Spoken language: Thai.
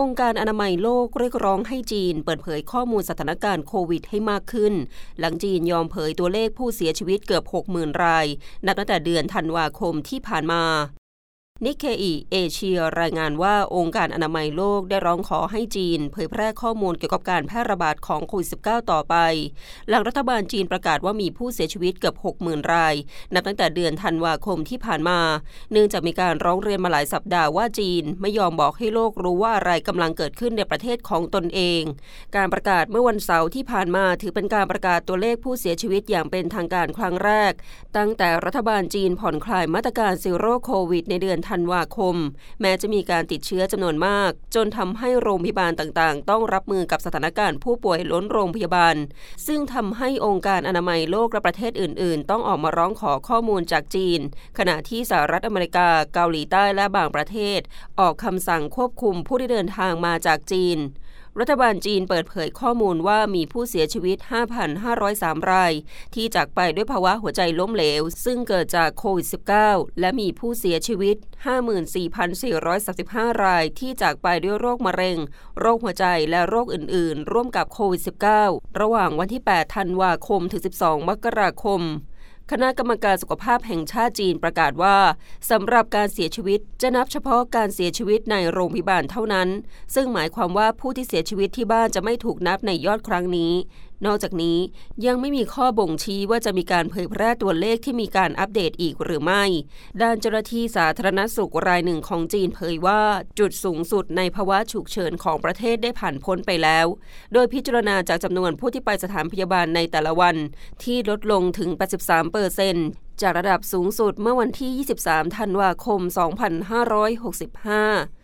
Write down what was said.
องค์การอนามัยโลกเรียกร้องให้จีนเปิดเผยข้อมูลสถานการณ์โควิดให้มากขึ้น หลังจีนยอมเผยตัวเลขผู้เสียชีวิตเกือบ 60,000 ราย นับตั้งแต่เดือนธันวาคมที่ผ่านมา นิเคอีเอเชียรายงานว่าองค์การอนามัยโลกได้ร้องขอให้จีน เผยแพร่ข้อมูลเกี่ยวกับการแพร่ระบาดของโควิด -19 ต่อไป หลังรัฐบาลจีนประกาศว่ามีผู้เสียชีวิตเกือบ 60,000 ราย นับตั้งแต่เดือนธันวาคมที่ผ่านมา เนื่องจากมีการร้องเรียนมาหลายสัปดาห์ว่าจีน ไม่ยอมบอกให้โลกรู้ว่าอะไรกำลังเกิดขึ้นในประเทศของตนเอง การประกาศเมื่อวันเสาร์ที่ผ่านมาถือเป็นการประกาศตัวเลขผู้เสียชีวิตอย่างเป็นทางการครั้งแรก ตั้งแต่รัฐบาลจีนผ่อนคลายมาตรการซีโร่โควิดในเดือนธันวาคม แม้จะมีการติดเชื้อจำนวนมาก จนทำให้โรงพยาบาลต่างๆ ต้องรับมือกับสถานการณ์ผู้ป่วยล้นโรงพยาบาล ซึ่งทำให้องค์การอนามัยโลกและประเทศอื่น ๆ ต้องออกมาร้องขอข้อมูลจากจีน ขณะที่สหรัฐอเมริกา เกาหลีใต้และบางประเทศ ออกคำสั่งควบคุมผู้ที่เดินทางมาจากจีน รัฐบาลจีนเปิดเผยข้อมูลว่ามีผู้เสียชีวิต 5,503 ราย ที่จากไปด้วยภาวะหัวใจล้มเหลว ซึ่งเกิดจากโควิด -19 และมีผู้เสียชีวิต 54,435 ราย ที่จากไปด้วยโรคมะเร็ง โรคหัวใจและโรคอื่น ๆ ร่วมกับโควิด -19 ระหว่างวันที่ 8 ธันวาคม ถึง 12 มกราคม คณะกรรมการสุขภาพแห่งชาติจีนประกาศว่าสำหรับการเสียชีวิตจะนับเฉพาะการเสียชีวิตในโรงพยาบาลเท่านั้น ซึ่งหมายความว่าผู้ที่เสียชีวิตที่บ้านจะไม่ถูกนับในยอดครั้งนี้นอกจากนี้ยังไม่มีข้อบ่งชี้ว่าจะมีการเผยแพร่ตัวเลขที่มีการอัปเดตอีกหรือไม่ ด้านเจ้าหน้าที่สาธารณสุขรายหนึ่งของจีนเผยว่าจุดสูงสุดในภาวะฉุกเฉินของประเทศได้ผ่านพ้นไปแล้ว โดยพิจารณาจากจำนวนผู้ที่ไปสถานพยาบาลในแต่ละวัน ที่ลดลงถึง 83เปอร์เซนจากระดับสูงสุดเมื่อวันที่ 23 ธันวาคม 2565